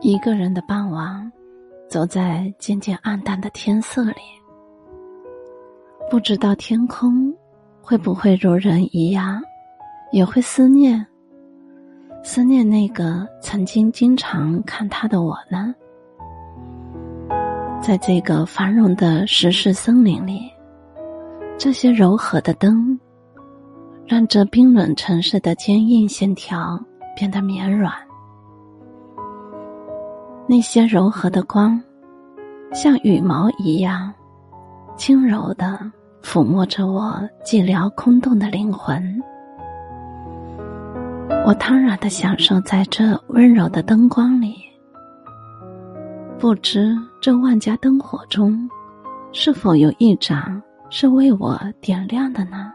一个人的傍晚，走在渐渐暗淡的天色里，不知道天空会不会如人一样，也会思念，思念那个曾经经常看他的我呢？在这个繁荣的石室森林里，这些柔和的灯，让这冰冷城市的坚硬线条变得绵软。那些柔和的光，像羽毛一样，轻柔的抚摸着我寂寥空洞的灵魂。我坦然的享受在这温柔的灯光里，不知这万家灯火中，是否有一盏是为我点亮的呢？